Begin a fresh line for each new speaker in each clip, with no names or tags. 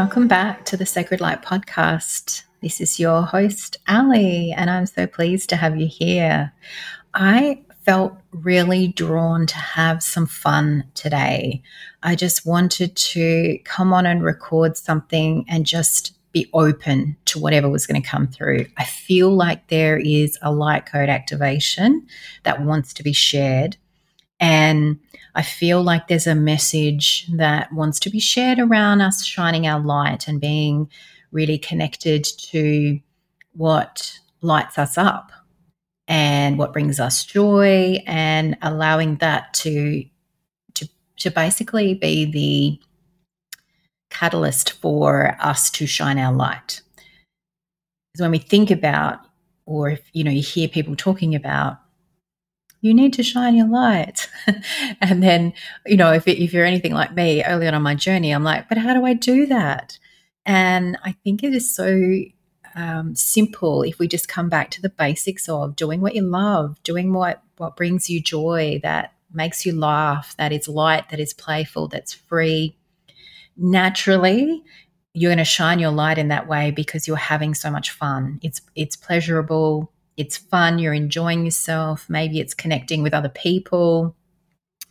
Welcome back to the Sacred Light Podcast. This is your host, Ali, and I'm so pleased to have you here. I felt really drawn to have some fun today. I just wanted to come on and record something and just be open to whatever was going to come through. I feel like there is a light code activation that wants to be shared. And I feel like there's a message that wants to be shared around us shining our light and being really connected to what lights us up and what brings us joy and allowing that to to to basically be the catalyst for us to shine our light. Because when we think about or if you know you hear people talking about you need to shine your light. and then, you know, if, if you're anything like me early on on my journey, I'm like, but how do I do that? And I think it is so um, simple if we just come back to the basics of doing what you love, doing what, what brings you joy, that makes you laugh, that is light, that is playful, that's free. Naturally, you're going to shine your light in that way because you're having so much fun. It's it's pleasurable, it's fun, you're enjoying yourself, maybe it's connecting with other people.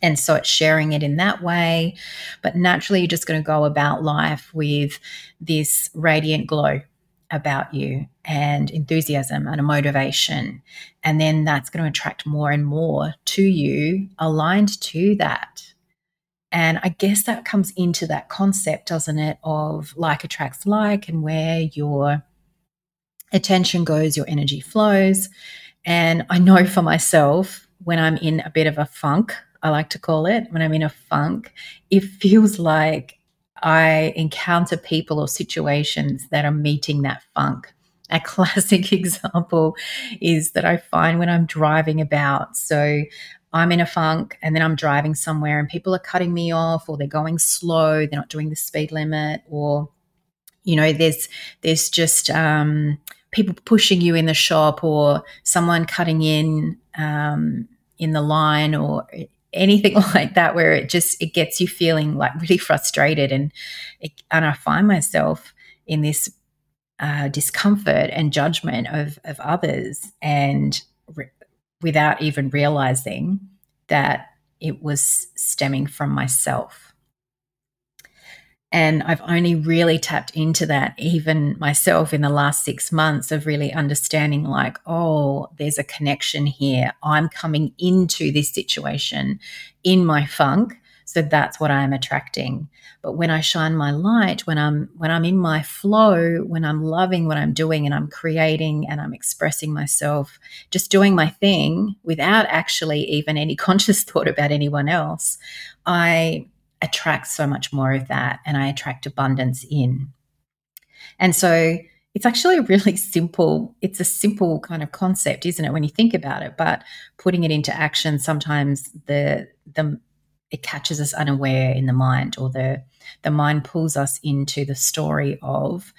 And so it's sharing it in that way. But naturally, you're just going to go about life with this radiant glow about you and enthusiasm and a motivation. And then that's going to attract more and more to you aligned to that. And I guess that comes into that concept, doesn't it, of like attracts like and where your attention goes, your energy flows. And I know for myself, when I'm in a bit of a funk, I like to call it, when I'm in a funk, it feels like I encounter people or situations that are meeting that funk. A classic example is that I find when I'm driving about. So I'm in a funk and then I'm driving somewhere and people are cutting me off or they're going slow, they're not doing the speed limit, or, you know, there's there's just um, people pushing you in the shop or someone cutting in um, in the line or anything like that where it just it gets you feeling like really frustrated and it, and I find myself in this uh, discomfort and judgment of of others and re- without even realizing that it was stemming from myself and I've only really tapped into that, even myself, in the last six months of really understanding, like, oh, there's a connection here. I'm coming into this situation in my funk. So that's what I'm attracting. But when I shine my light, when I'm when I'm in my flow, when I'm loving what I'm doing and I'm creating and I'm expressing myself, just doing my thing without actually even any conscious thought about anyone else, I attract so much more of that and I attract abundance in. And so it's actually a really simple, it's a simple kind of concept, isn't it, when you think about it? But putting it into action, sometimes the the it catches us unaware in the mind or the the mind pulls us into the story of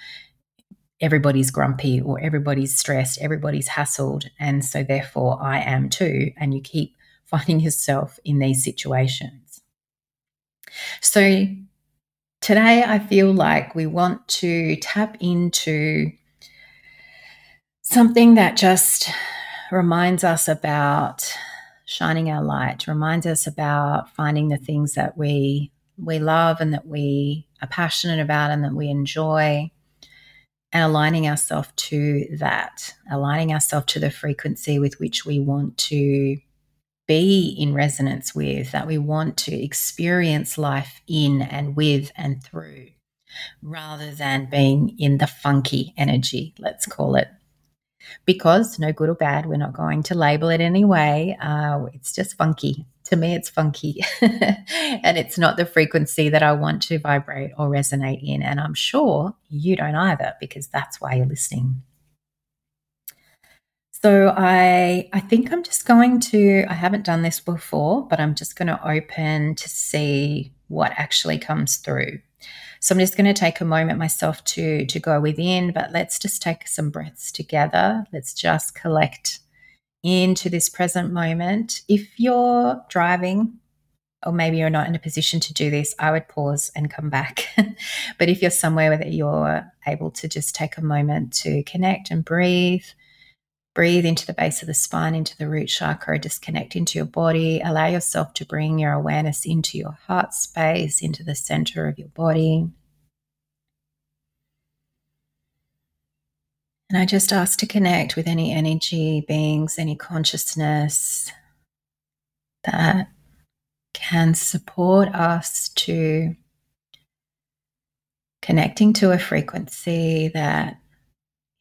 everybody's grumpy or everybody's stressed, everybody's hassled, and so therefore I am too. And you keep finding yourself in these situations. So today I feel like we want to tap into something that just reminds us about shining our light, reminds us about finding the things that we we love and that we are passionate about and that we enjoy and aligning ourselves to that, aligning ourselves to the frequency with which we want to be in resonance with, that we want to experience life in and with and through, rather than being in the funky energy, let's call it. Because no good or bad, we're not going to label it anyway. Uh, it's just funky. To me, it's funky. and it's not the frequency that I want to vibrate or resonate in. And I'm sure you don't either, because that's why you're listening. So I I think I'm just going to I haven't done this before, but I'm just going to open to see what actually comes through. So I'm just going to take a moment myself to to go within, but let's just take some breaths together. Let's just collect into this present moment. If you're driving, or maybe you're not in a position to do this, I would pause and come back. but if you're somewhere where you're able to just take a moment to connect and breathe, breathe into the base of the spine, into the root chakra, disconnect into your body, allow yourself to bring your awareness into your heart space, into the center of your body. And I just ask to connect with any energy, beings, any consciousness that can support us to connecting to a frequency that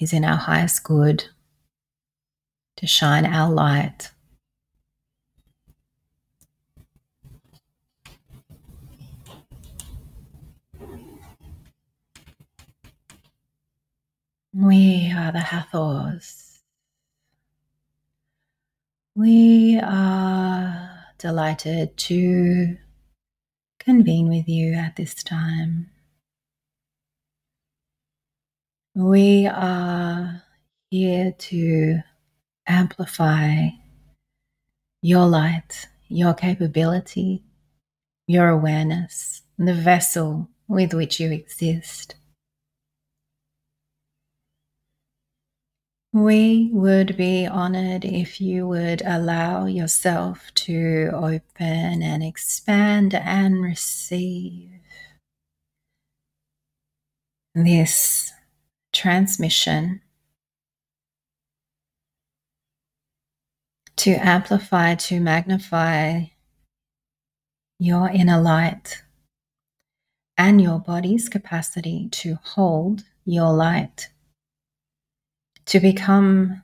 is in our highest good, to shine our light. We are the Hathors. We are delighted to convene with you at this time. We are here to amplify your light, your capability, your awareness, and the vessel with which you exist. We would be honored if you would allow yourself to open and expand and receive this transmission to amplify, to magnify your inner light and your body's capacity to hold your light to become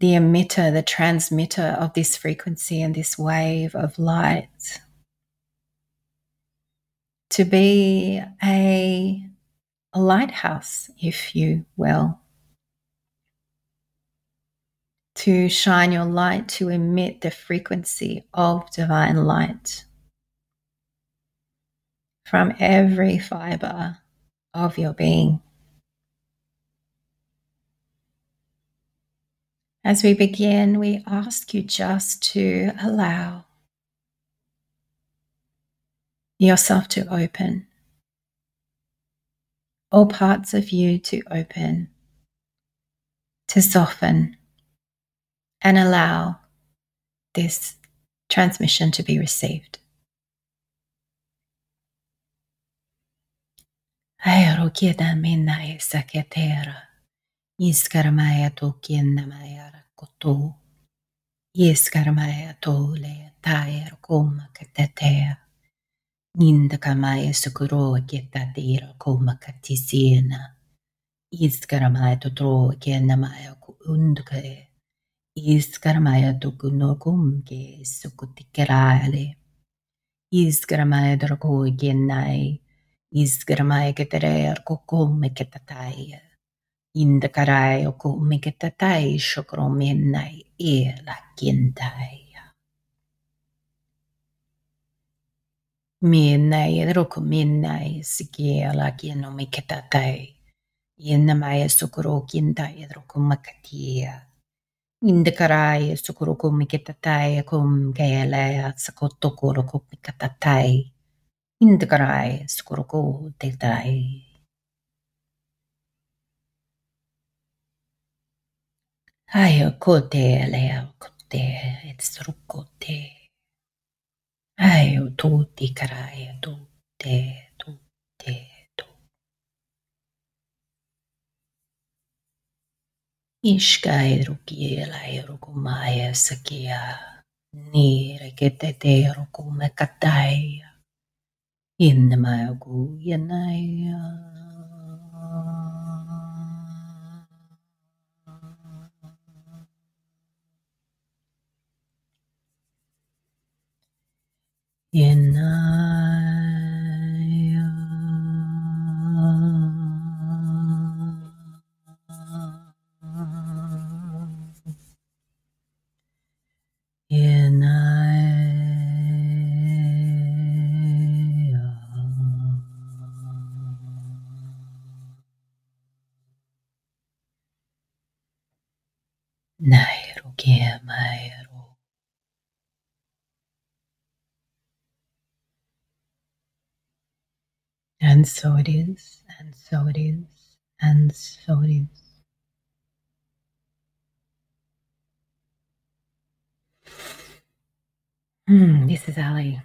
the emitter, the transmitter of this frequency and this wave of light. To be a, a lighthouse, if you will. To shine your light, to emit the frequency of divine light. From every fiber of your being. As we begin, we ask you just to allow yourself to open, all parts of you to open, to soften, and allow this transmission to be received. Aero kieda minna esa ketera. Iskarmaya tokiennamaya rakoto. Iskarmaya tole taer koma katetea. Nindakamaya sukuro kitatira koma katisina. Iskarmaya totro kiennamaya ku undke. Iskelmäajatukku no kumke sukutti keräälle. Iskelmäaja dorko gennai. Iskelmäaja ketere arko kumme ketä täijä. Inda karäjä kumme ketä täijä shokro mennai elä kentäijä. Mennai roko mennai sikielä kenno mikä täijä. Inna mäjä sukuro kentäijä roko makatiä. Indikarai sukuroko mikitatai kumkealea sakottokoroko mikatatai. Indikarai sukuroko tetai. Ayo kote alea kote etsurukote. Ayo tuti karai tute tute. Iskaeruki eläeruku maesakia, niireketeteeruku mekataia, innemaeruku jenaia. Jenaia. So it is, and so it is, and so it is. Hmm, this is Ali.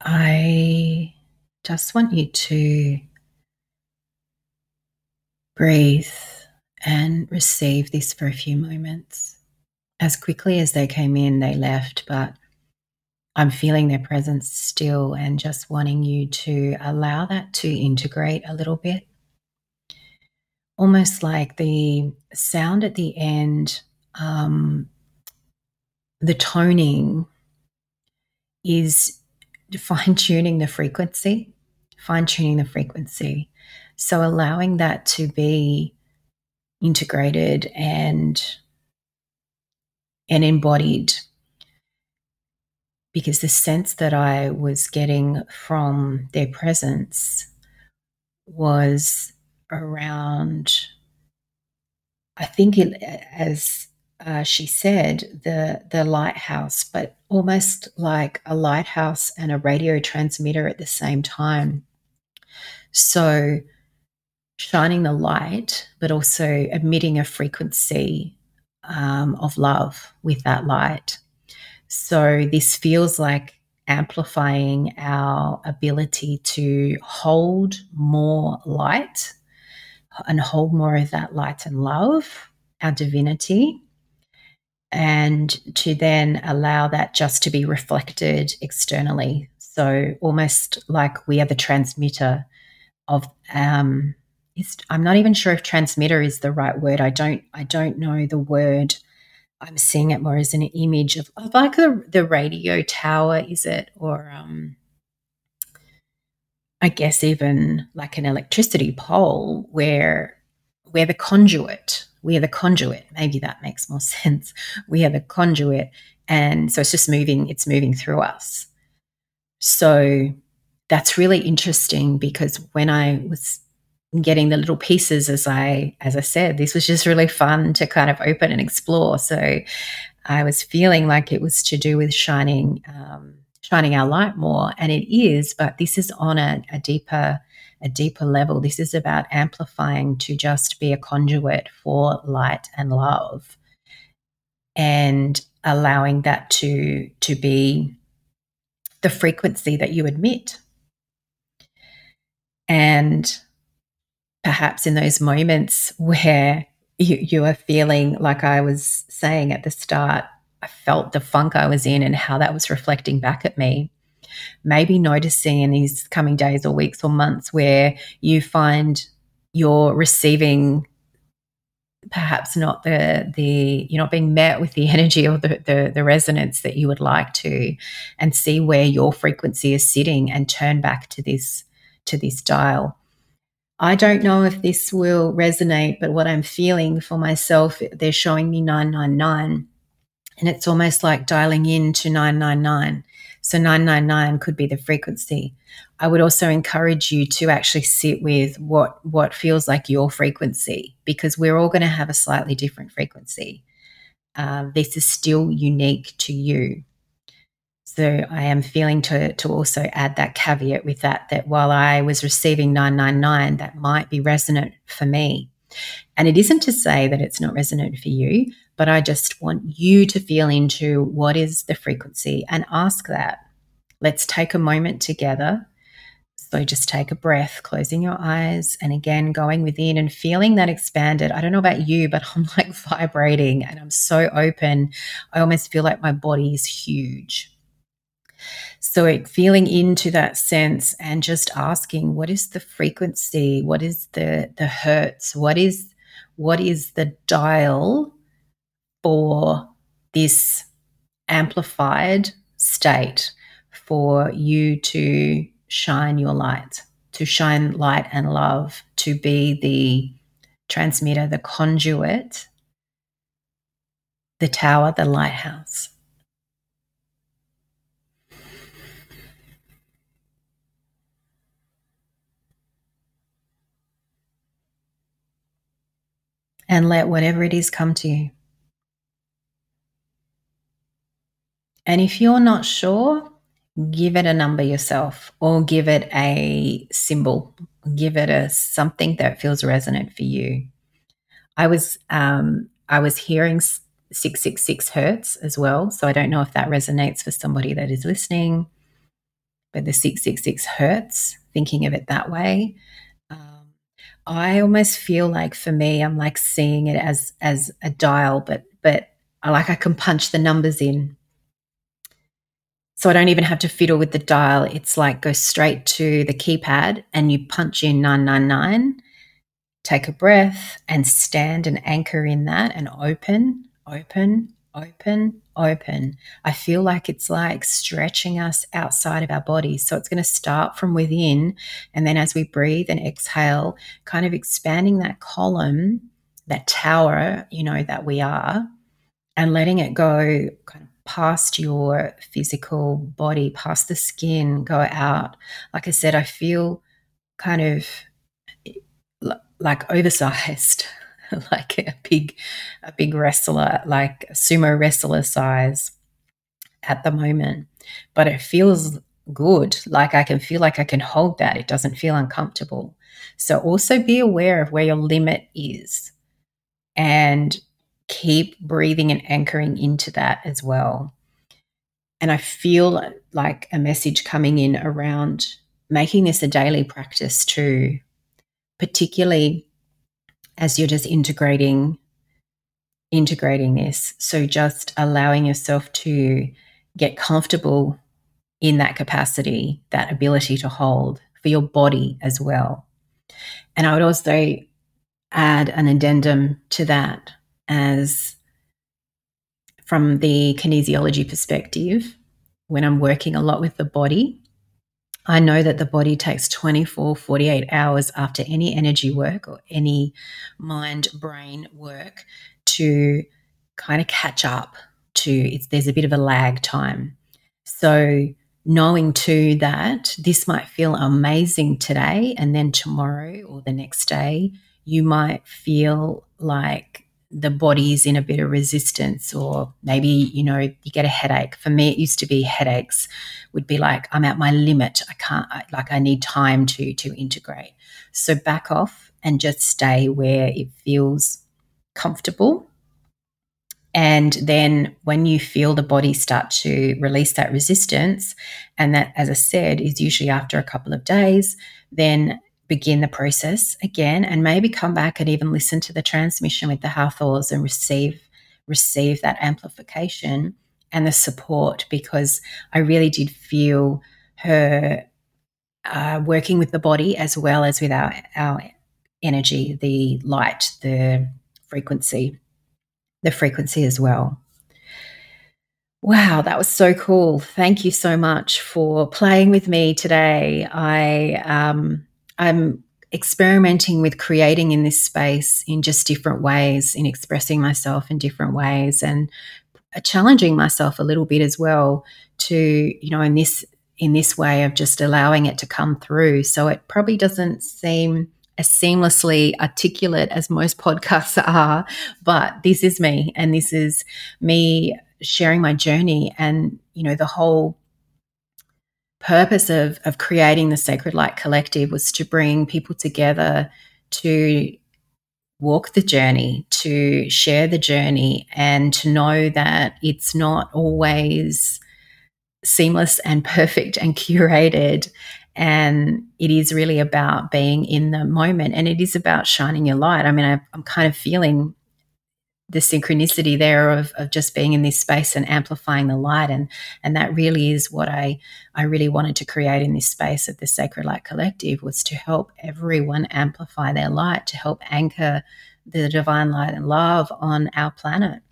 I just want you to breathe and receive this for a few moments. As quickly as they came in, they left, but I'm feeling their presence still and just wanting you to allow that to integrate a little bit. Almost like the sound at the end, um, the toning is fine tuning the frequency, fine tuning the frequency. So allowing that to be integrated and and embodied because the sense that I was getting from their presence was around I think it as uh, she said the the lighthouse but almost like a lighthouse and a radio transmitter at the same time so shining the light, but also emitting a frequency um, of love with that light. So this feels like amplifying our ability to hold more light and hold more of that light and love, our divinity, and to then allow that just to be reflected externally. So almost like we are the transmitter of um, I'm not even sure if transmitter is the right word. I don't I don't know the word. I'm seeing it more as an image of, of like the the radio tower, is it? Or um I guess even like an electricity pole where we're the conduit. We are the conduit. Maybe that makes more sense. We are the conduit. And so it's just moving, it's moving through us. So that's really interesting because when I was getting the little pieces as I as I said, this was just really fun to kind of open and explore. So I was feeling like it was to do with shining um, shining our light more, and it is. But this is on a, a deeper a deeper level. This is about amplifying to just be a conduit for light and love, and allowing that to to be the frequency that you admit. And perhaps in those moments where you, you are feeling like I was saying at the start, I felt the funk I was in and how that was reflecting back at me. Maybe noticing in these coming days or weeks or months where you find you're receiving perhaps not the the you're not being met with the energy or the, the, the resonance that you would like to and see where your frequency is sitting and turn back to this to this dial I don't know if this will resonate, but what I'm feeling for myself, they're showing me 999. And it's almost like dialing in to 999. So 999 could be the frequency. I would also encourage you to actually sit with what what feels like your frequency because we're all going to have a slightly different frequency. Uh, this is still unique to you. So I am feeling to to also add that caveat with that that while I was receiving 999, that might be resonant for me. And it isn't to say that it's not resonant for you, but I just want you to feel into what is the frequency and ask that. Let's take a moment together. So just take a breath, closing your eyes, and again going within and feeling that expanded. I don't know about you, but I'm like vibrating and I'm so open. I almost feel like my body is huge. So it feeling into that sense and just asking what is the frequency, what is the the hertz, what is what is the dial for this amplified state for you to shine your light, to shine light and love, to be the transmitter, the conduit, the tower, the lighthouse. And let whatever it is come to you. And if you're not sure, give it a number yourself or give it a symbol. Give it a something that feels resonant for you. I was um i was hearing 666 hertz as well so i don't know if that resonates for somebody that is listening. But the 666 hertz thinking of it that way i almost feel like for me i'm like seeing it as as a dial but but I like I can punch the numbers in so I don't even have to fiddle with the dial. It's like go straight to the keypad and you punch in 999, take a breath and stand and anchor in that and open, open, open, open. I feel like it's like stretching us outside of our bodies. So it's going to start from within. And then as we breathe and exhale, kind of expanding that column, that tower, you know, that we are, and letting it go kind of past your physical body, past the skin, go out. Like I said, I feel kind of like oversized, like a big, a big wrestler, like a sumo wrestler size at the moment. But it feels good. Like I can feel like I can hold that. It doesn't feel uncomfortable. So also be aware of where your limit is and keep breathing and anchoring into that as well. And I feel like a message coming in around making this a daily practice too, particularly as you're just integrating integrating this. So just allowing yourself to get comfortable in that capacity, that ability to hold for your body as well. And I would also add an addendum to that as from the kinesiology perspective, when I'm working a lot with the body, I know that the body takes 24, 48 hours after any energy work or any mind brain work to kind of catch up to there's a bit of a lag time. So knowing too that this might feel amazing today and then tomorrow or the next day you might feel like the body's in a bit of resistance or maybe you know you get a headache. For me it used to be headaches would be like i'm at my limit. I can't I, like i need time to to integrate. So back off and just stay where it feels comfortable. And then when you feel the body start to release that resistance and that as i said is usually after a couple of days then begin the process again and maybe come back and even listen to the transmission with the Hathors and receive receive that amplification and the support because I really did feel her uh, working with the body as well as with our, our energy, the light, the frequency, the frequency as well. Wow, that was so cool. Thank you so much for playing with me today. I um, I'm experimenting with creating in this space in just different ways, in expressing myself in different ways, and challenging myself a little bit as well to, you know, in this in this way of just allowing it to come through. So it probably doesn't seem as seamlessly articulate as most podcasts are, but this is me and this is me sharing my journey and you know the whole purpose of, of creating the Sacred Light Collective was to bring people together to walk the journey, to share the journey, and to know that it's not always seamless and perfect and curated. And it is really about being in the moment and it is about shining your light. I mean, I, I'm kind of feeling the synchronicity there of, of just being in this space and amplifying the light. And and that really is what I I really wanted to create in this space of the Sacred Light Collective was to help everyone amplify their light to help anchor the divine light and love on our planet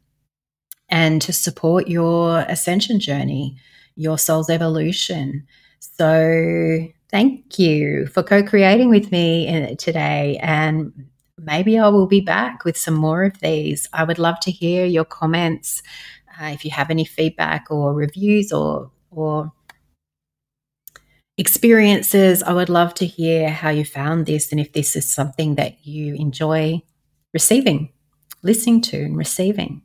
and to support your ascension journey your soul's evolution. So thank you for co-creating with me uh, today and maybe I will be back with some more of these. I would love to hear your comments. Uh, if you have any feedback or reviews or or experiences, I would love to hear how you found this and if this is something that you enjoy receiving, listening to, and receiving.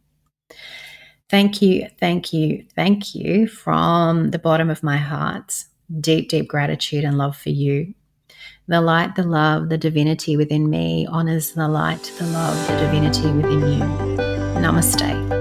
Thank you, thank you, thank you from the bottom of my heart. Deep, deep gratitude and love for you. The light, the love, the divinity within me honors the light, the love, the divinity within you. Namaste.